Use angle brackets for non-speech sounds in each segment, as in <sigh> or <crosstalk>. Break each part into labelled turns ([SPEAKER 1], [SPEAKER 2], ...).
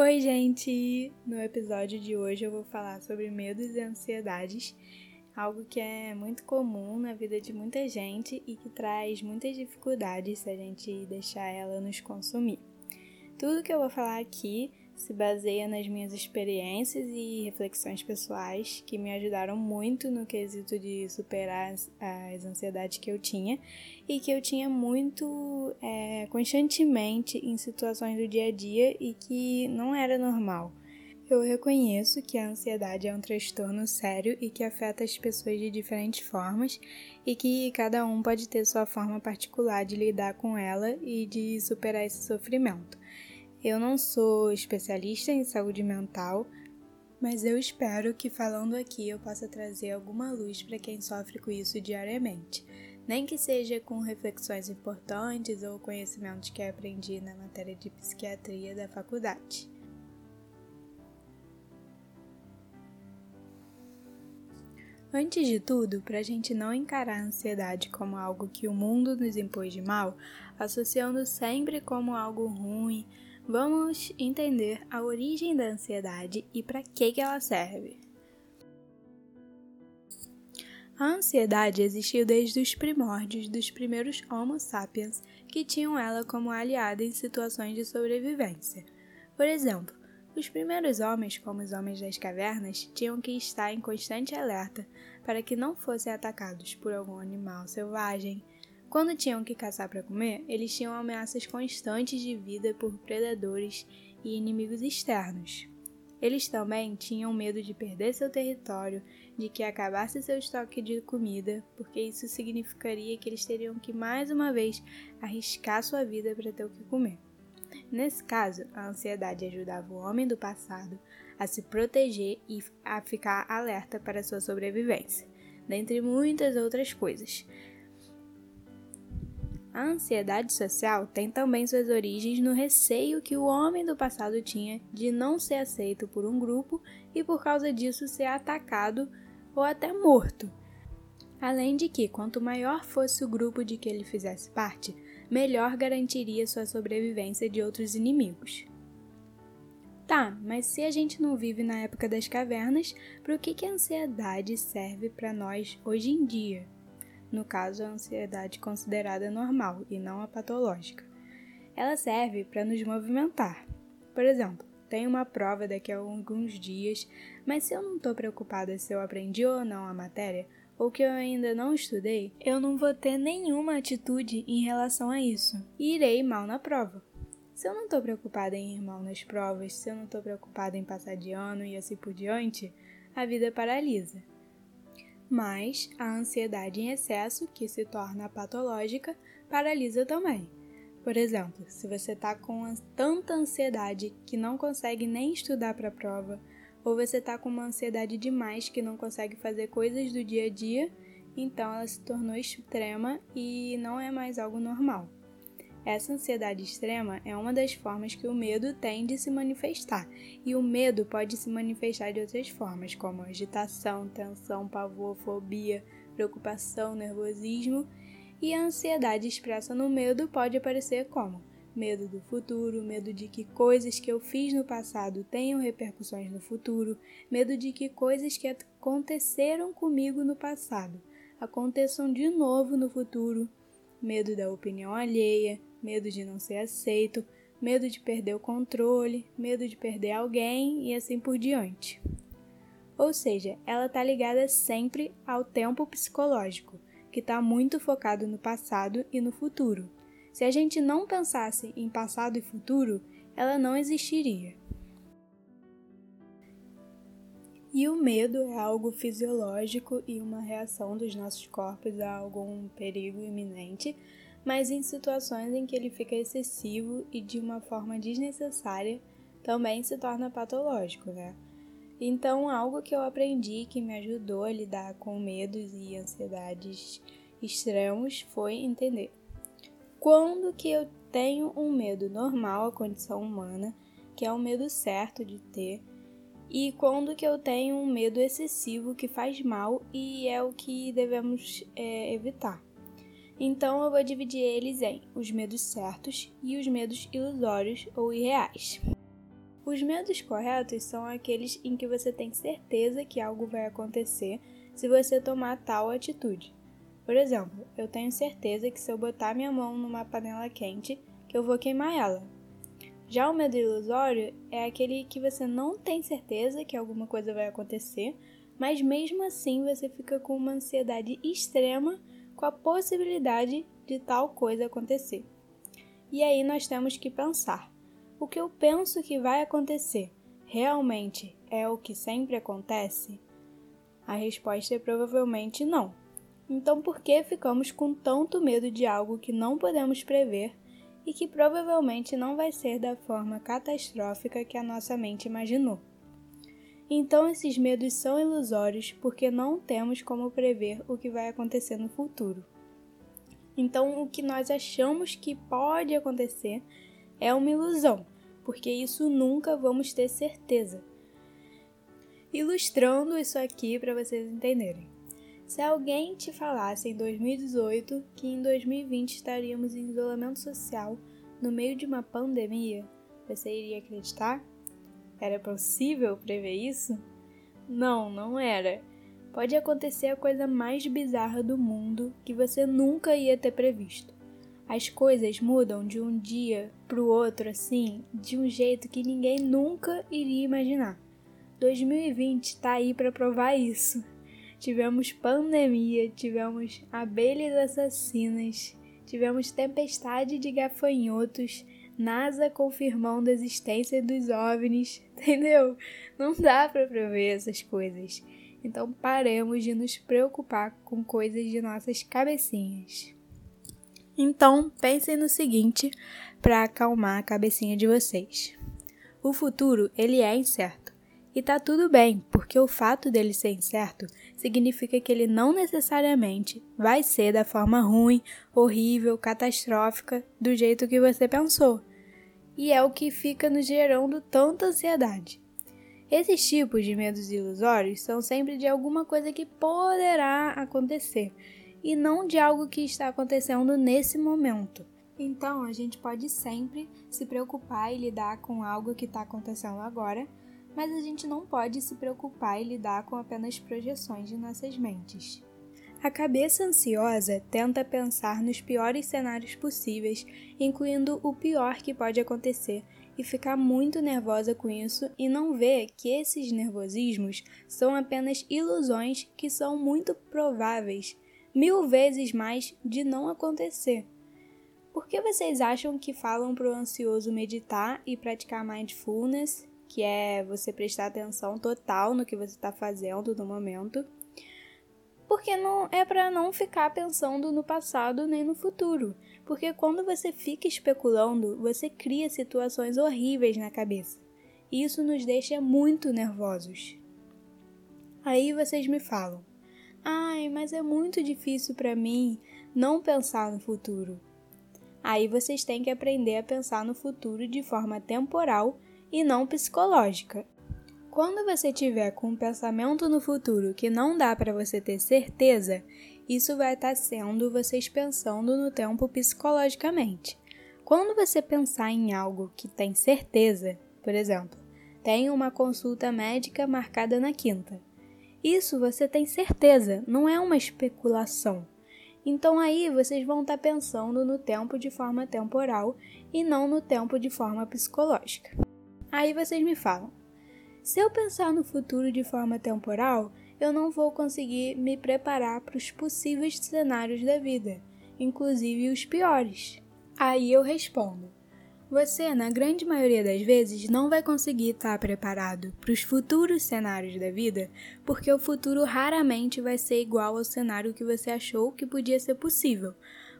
[SPEAKER 1] Oi, gente! No episódio de hoje eu vou falar sobre medos e ansiedades, algo que é muito comum na vida de muita gente e que traz muitas dificuldades se a gente deixar ela nos consumir. Tudo que eu vou falar aqui se baseia nas minhas experiências e reflexões pessoais que me ajudaram muito no quesito de superar as, as ansiedades que eu tinha e que eu tinha muito é, constantemente em situações do dia a dia e que não era normal. Eu reconheço que a ansiedade é um transtorno sério e que afeta as pessoas de diferentes formas e que cada um pode ter sua forma particular de lidar com ela e de superar esse sofrimento. Eu não sou especialista em saúde mental, mas eu espero que falando aqui eu possa trazer alguma luz para quem sofre com isso diariamente, nem que seja com reflexões importantes ou conhecimentos que aprendi na matéria de psiquiatria da faculdade. Antes de tudo, para a gente não encarar a ansiedade como algo que o mundo nos impôs de mal, associando sempre como algo ruim, Vamos entender a origem da ansiedade e para que, que ela serve. A ansiedade existiu desde os primórdios dos primeiros Homo sapiens que tinham ela como aliada em situações de sobrevivência. Por exemplo, os primeiros homens, como os homens das cavernas, tinham que estar em constante alerta para que não fossem atacados por algum animal selvagem, quando tinham que caçar para comer, eles tinham ameaças constantes de vida por predadores e inimigos externos. Eles também tinham medo de perder seu território, de que acabasse seu estoque de comida, porque isso significaria que eles teriam que mais uma vez arriscar sua vida para ter o que comer. Nesse caso, a ansiedade ajudava o homem do passado a se proteger e a ficar alerta para sua sobrevivência, dentre muitas outras coisas. A ansiedade social tem também suas origens no receio que o homem do passado tinha de não ser aceito por um grupo e por causa disso ser atacado ou até morto. Além de que, quanto maior fosse o grupo de que ele fizesse parte, melhor garantiria sua sobrevivência de outros inimigos. Tá, mas se a gente não vive na época das cavernas, para que, que a ansiedade serve para nós hoje em dia? No caso a ansiedade considerada normal e não a patológica. Ela serve para nos movimentar. Por exemplo, tenho uma prova daqui a alguns dias, mas se eu não estou preocupada se eu aprendi ou não a matéria, ou que eu ainda não estudei, eu não vou ter nenhuma atitude em relação a isso e irei mal na prova. Se eu não estou preocupada em ir mal nas provas, se eu não estou preocupada em passar de ano e assim por diante, a vida paralisa mas a ansiedade em excesso, que se torna patológica, paralisa também. Por exemplo, se você está com tanta ansiedade que não consegue nem estudar para a prova, ou você está com uma ansiedade demais que não consegue fazer coisas do dia a dia, então ela se tornou extrema e não é mais algo normal. Essa ansiedade extrema é uma das formas que o medo tem de se manifestar, e o medo pode se manifestar de outras formas, como agitação, tensão, pavor, fobia, preocupação, nervosismo, e a ansiedade expressa no medo pode aparecer como medo do futuro, medo de que coisas que eu fiz no passado tenham repercussões no futuro, medo de que coisas que aconteceram comigo no passado aconteçam de novo no futuro, medo da opinião alheia, medo de não ser aceito, medo de perder o controle, medo de perder alguém e assim por diante. Ou seja, ela está ligada sempre ao tempo psicológico, que está muito focado no passado e no futuro. Se a gente não pensasse em passado e futuro, ela não existiria. E o medo é algo fisiológico e uma reação dos nossos corpos a algum perigo iminente, mas em situações em que ele fica excessivo e de uma forma desnecessária, também se torna patológico, né? Então, algo que eu aprendi que me ajudou a lidar com medos e ansiedades extremos foi entender quando que eu tenho um medo normal à condição humana, que é o medo certo de ter, e quando que eu tenho um medo excessivo que faz mal e é o que devemos é, evitar. Então eu vou dividir eles em os medos certos e os medos ilusórios ou irreais. Os medos corretos são aqueles em que você tem certeza que algo vai acontecer se você tomar tal atitude. Por exemplo, eu tenho certeza que se eu botar minha mão numa panela quente, que eu vou queimar ela. Já o medo ilusório é aquele que você não tem certeza que alguma coisa vai acontecer, mas mesmo assim você fica com uma ansiedade extrema com a possibilidade de tal coisa acontecer. E aí nós temos que pensar: o que eu penso que vai acontecer realmente é o que sempre acontece? A resposta é provavelmente não. Então, por que ficamos com tanto medo de algo que não podemos prever e que provavelmente não vai ser da forma catastrófica que a nossa mente imaginou? Então, esses medos são ilusórios porque não temos como prever o que vai acontecer no futuro. Então, o que nós achamos que pode acontecer é uma ilusão, porque isso nunca vamos ter certeza. Ilustrando isso aqui para vocês entenderem. Se alguém te falasse em 2018 que em 2020 estaríamos em isolamento social no meio de uma pandemia, você iria acreditar? Era possível prever isso? Não, não era. Pode acontecer a coisa mais bizarra do mundo que você nunca ia ter previsto. As coisas mudam de um dia para o outro assim, de um jeito que ninguém nunca iria imaginar. 2020 está aí para provar isso. Tivemos pandemia, tivemos abelhas assassinas, tivemos tempestade de gafanhotos, NASA confirmando a existência dos OVNIs, <laughs> entendeu? Não dá para prever essas coisas. Então paremos de nos preocupar com coisas de nossas cabecinhas. Então, pensem no seguinte para acalmar a cabecinha de vocês. O futuro, ele é incerto. E tá tudo bem, porque o fato dele ser incerto significa que ele não necessariamente vai ser da forma ruim, horrível, catastrófica, do jeito que você pensou. E é o que fica nos gerando tanta ansiedade. Esses tipos de medos ilusórios são sempre de alguma coisa que poderá acontecer e não de algo que está acontecendo nesse momento. Então, a gente pode sempre se preocupar e lidar com algo que está acontecendo agora, mas a gente não pode se preocupar e lidar com apenas projeções de nossas mentes. A cabeça ansiosa tenta pensar nos piores cenários possíveis, incluindo o pior que pode acontecer, e ficar muito nervosa com isso e não vê que esses nervosismos são apenas ilusões que são muito prováveis mil vezes mais de não acontecer. Por que vocês acham que falam para o ansioso meditar e praticar mindfulness, que é você prestar atenção total no que você está fazendo no momento? Porque não é para não ficar pensando no passado nem no futuro. Porque quando você fica especulando, você cria situações horríveis na cabeça. E isso nos deixa muito nervosos. Aí vocês me falam: Ai, mas é muito difícil para mim não pensar no futuro. Aí vocês têm que aprender a pensar no futuro de forma temporal e não psicológica. Quando você tiver com um pensamento no futuro que não dá para você ter certeza, isso vai estar tá sendo vocês pensando no tempo psicologicamente. Quando você pensar em algo que tem certeza, por exemplo, tem uma consulta médica marcada na quinta. Isso você tem certeza, não é uma especulação. Então aí vocês vão estar tá pensando no tempo de forma temporal e não no tempo de forma psicológica. Aí vocês me falam: se eu pensar no futuro de forma temporal, eu não vou conseguir me preparar para os possíveis cenários da vida, inclusive os piores. Aí eu respondo: você, na grande maioria das vezes, não vai conseguir estar preparado para os futuros cenários da vida, porque o futuro raramente vai ser igual ao cenário que você achou que podia ser possível.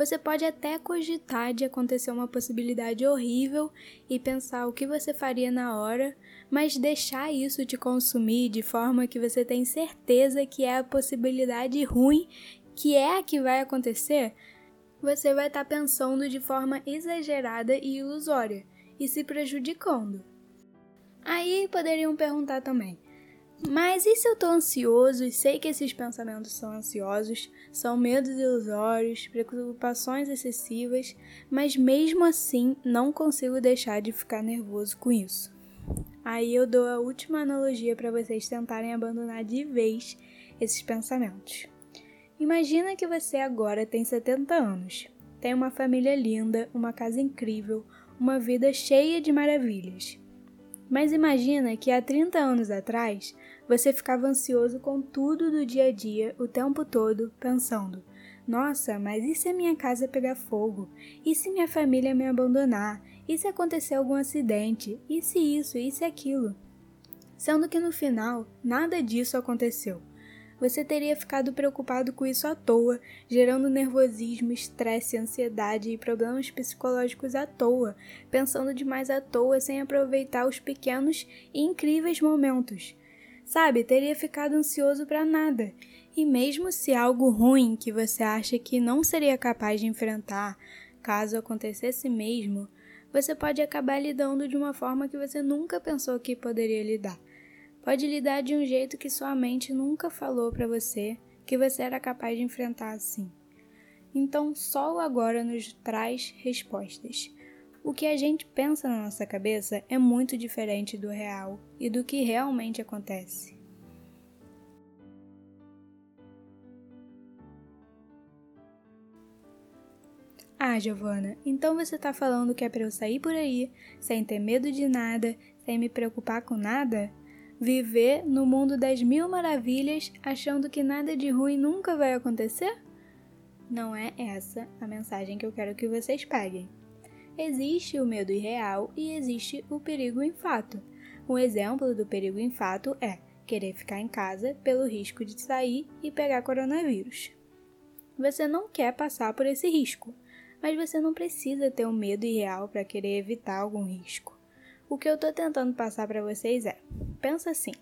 [SPEAKER 1] Você pode até cogitar de acontecer uma possibilidade horrível e pensar o que você faria na hora, mas deixar isso te consumir de forma que você tem certeza que é a possibilidade ruim que é a que vai acontecer você vai estar tá pensando de forma exagerada e ilusória e se prejudicando. Aí poderiam perguntar também: mas e se eu estou ansioso e sei que esses pensamentos são ansiosos, são medos ilusórios, preocupações excessivas, mas mesmo assim não consigo deixar de ficar nervoso com isso? Aí eu dou a última analogia para vocês tentarem abandonar de vez esses pensamentos. Imagina que você agora tem 70 anos, tem uma família linda, uma casa incrível, uma vida cheia de maravilhas. Mas imagina que há 30 anos atrás você ficava ansioso com tudo do dia a dia o tempo todo, pensando: nossa, mas e se a minha casa pegar fogo? E se minha família me abandonar? E se acontecer algum acidente? E se isso? E se aquilo? Sendo que no final, nada disso aconteceu. Você teria ficado preocupado com isso à toa, gerando nervosismo, estresse, ansiedade e problemas psicológicos à toa, pensando demais à toa sem aproveitar os pequenos e incríveis momentos. Sabe, teria ficado ansioso para nada. E mesmo se algo ruim que você acha que não seria capaz de enfrentar, caso acontecesse mesmo, você pode acabar lidando de uma forma que você nunca pensou que poderia lidar. Pode lidar de um jeito que sua mente nunca falou para você que você era capaz de enfrentar assim. Então, só o agora nos traz respostas. O que a gente pensa na nossa cabeça é muito diferente do real e do que realmente acontece. Ah, Giovana, então você tá falando que é para eu sair por aí, sem ter medo de nada, sem me preocupar com nada? Viver no mundo das mil maravilhas achando que nada de ruim nunca vai acontecer? Não é essa a mensagem que eu quero que vocês peguem. Existe o medo irreal e existe o perigo em fato. Um exemplo do perigo em fato é querer ficar em casa pelo risco de sair e pegar coronavírus. Você não quer passar por esse risco mas você não precisa ter um medo irreal para querer evitar algum risco. O que eu estou tentando passar para vocês é: pensa assim.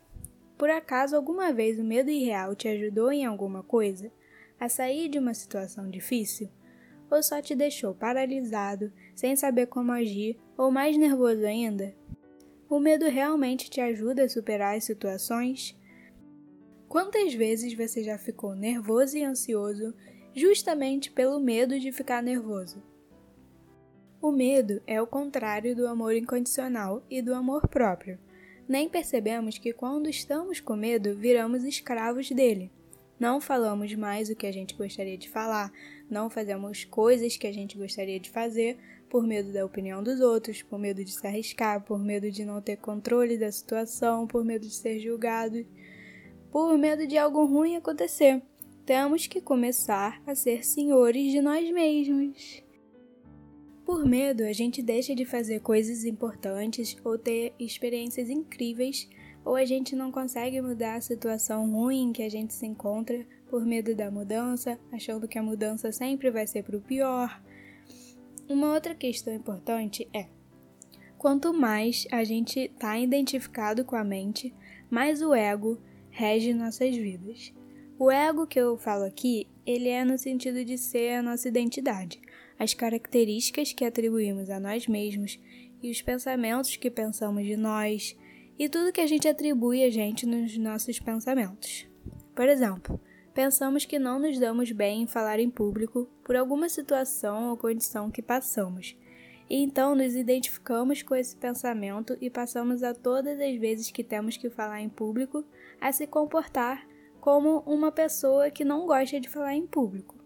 [SPEAKER 1] Por acaso alguma vez o medo irreal te ajudou em alguma coisa? A sair de uma situação difícil? Ou só te deixou paralisado, sem saber como agir, ou mais nervoso ainda? O medo realmente te ajuda a superar as situações? Quantas vezes você já ficou nervoso e ansioso justamente pelo medo de ficar nervoso. O medo é o contrário do amor incondicional e do amor próprio. Nem percebemos que quando estamos com medo, viramos escravos dele. Não falamos mais o que a gente gostaria de falar, não fazemos coisas que a gente gostaria de fazer por medo da opinião dos outros, por medo de se arriscar, por medo de não ter controle da situação, por medo de ser julgado, por medo de algo ruim acontecer temos que começar a ser senhores de nós mesmos. Por medo, a gente deixa de fazer coisas importantes ou ter experiências incríveis, ou a gente não consegue mudar a situação ruim em que a gente se encontra por medo da mudança, achando que a mudança sempre vai ser para o pior. Uma outra questão importante é: quanto mais a gente está identificado com a mente, mais o ego rege nossas vidas. O ego que eu falo aqui, ele é no sentido de ser a nossa identidade, as características que atribuímos a nós mesmos e os pensamentos que pensamos de nós e tudo que a gente atribui a gente nos nossos pensamentos. Por exemplo, pensamos que não nos damos bem em falar em público por alguma situação ou condição que passamos. E então nos identificamos com esse pensamento e passamos a todas as vezes que temos que falar em público a se comportar como uma pessoa que não gosta de falar em público.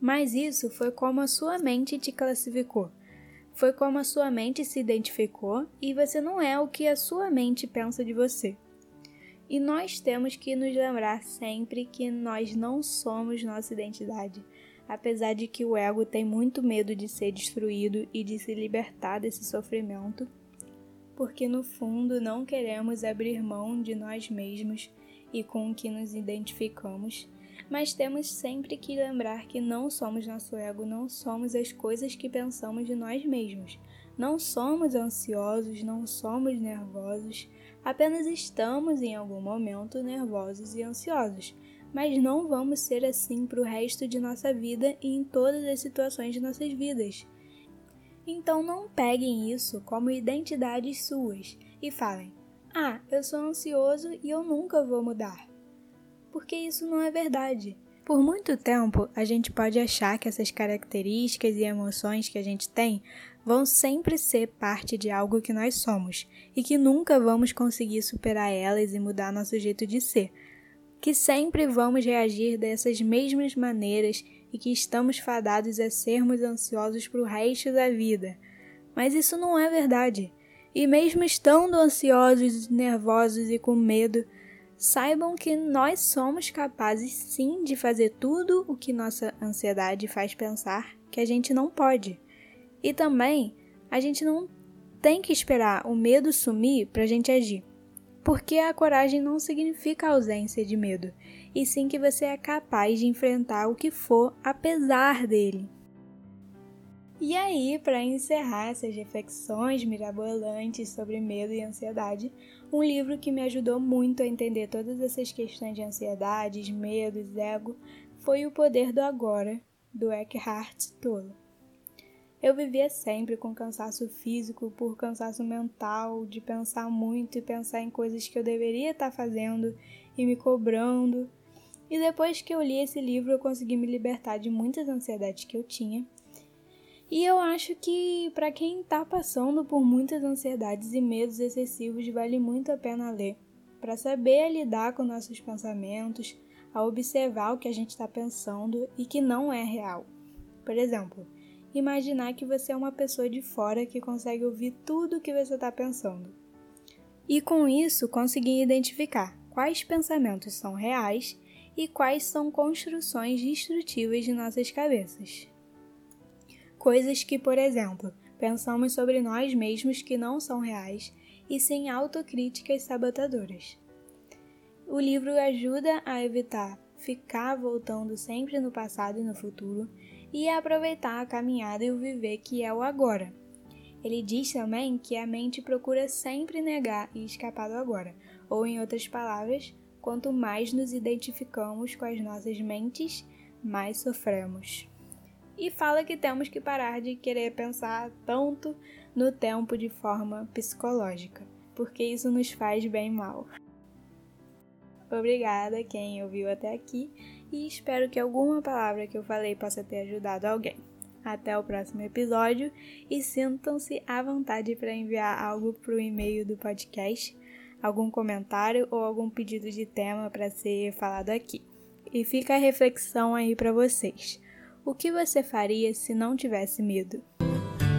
[SPEAKER 1] Mas isso foi como a sua mente te classificou. Foi como a sua mente se identificou e você não é o que a sua mente pensa de você. E nós temos que nos lembrar sempre que nós não somos nossa identidade, apesar de que o ego tem muito medo de ser destruído e de se libertar desse sofrimento, porque no fundo não queremos abrir mão de nós mesmos e com o que nos identificamos, mas temos sempre que lembrar que não somos nosso ego, não somos as coisas que pensamos de nós mesmos. Não somos ansiosos, não somos nervosos, apenas estamos em algum momento nervosos e ansiosos, mas não vamos ser assim para o resto de nossa vida e em todas as situações de nossas vidas. Então não peguem isso como identidades suas e falem: ah, eu sou ansioso e eu nunca vou mudar. Porque isso não é verdade. Por muito tempo, a gente pode achar que essas características e emoções que a gente tem vão sempre ser parte de algo que nós somos e que nunca vamos conseguir superar elas e mudar nosso jeito de ser. Que sempre vamos reagir dessas mesmas maneiras e que estamos fadados a sermos ansiosos para o resto da vida. Mas isso não é verdade. E mesmo estando ansiosos, nervosos e com medo, saibam que nós somos capazes sim de fazer tudo o que nossa ansiedade faz pensar que a gente não pode. E também, a gente não tem que esperar o medo sumir para a gente agir. Porque a coragem não significa ausência de medo, e sim que você é capaz de enfrentar o que for apesar dele. E aí, para encerrar essas reflexões mirabolantes sobre medo e ansiedade, um livro que me ajudou muito a entender todas essas questões de ansiedades, medos, ego, foi O Poder do Agora, do Eckhart Tolle. Eu vivia sempre com cansaço físico por cansaço mental, de pensar muito e pensar em coisas que eu deveria estar fazendo e me cobrando. E depois que eu li esse livro, eu consegui me libertar de muitas ansiedades que eu tinha. E eu acho que para quem está passando por muitas ansiedades e medos excessivos, vale muito a pena ler, para saber lidar com nossos pensamentos, a observar o que a gente está pensando e que não é real. Por exemplo, imaginar que você é uma pessoa de fora que consegue ouvir tudo o que você está pensando. E com isso, conseguir identificar quais pensamentos são reais e quais são construções destrutivas de nossas cabeças. Coisas que, por exemplo, pensamos sobre nós mesmos que não são reais e sem autocríticas sabotadoras. O livro ajuda a evitar ficar voltando sempre no passado e no futuro e a aproveitar a caminhada e o viver que é o agora. Ele diz também que a mente procura sempre negar e escapar do agora, ou em outras palavras, quanto mais nos identificamos com as nossas mentes, mais sofremos. E fala que temos que parar de querer pensar tanto no tempo de forma psicológica, porque isso nos faz bem mal. Obrigada quem ouviu até aqui e espero que alguma palavra que eu falei possa ter ajudado alguém. Até o próximo episódio e sintam-se à vontade para enviar algo para o e-mail do podcast, algum comentário ou algum pedido de tema para ser falado aqui. E fica a reflexão aí para vocês. O que você faria se não tivesse medo?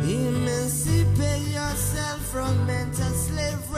[SPEAKER 1] Emancipate yourself from mental slavery.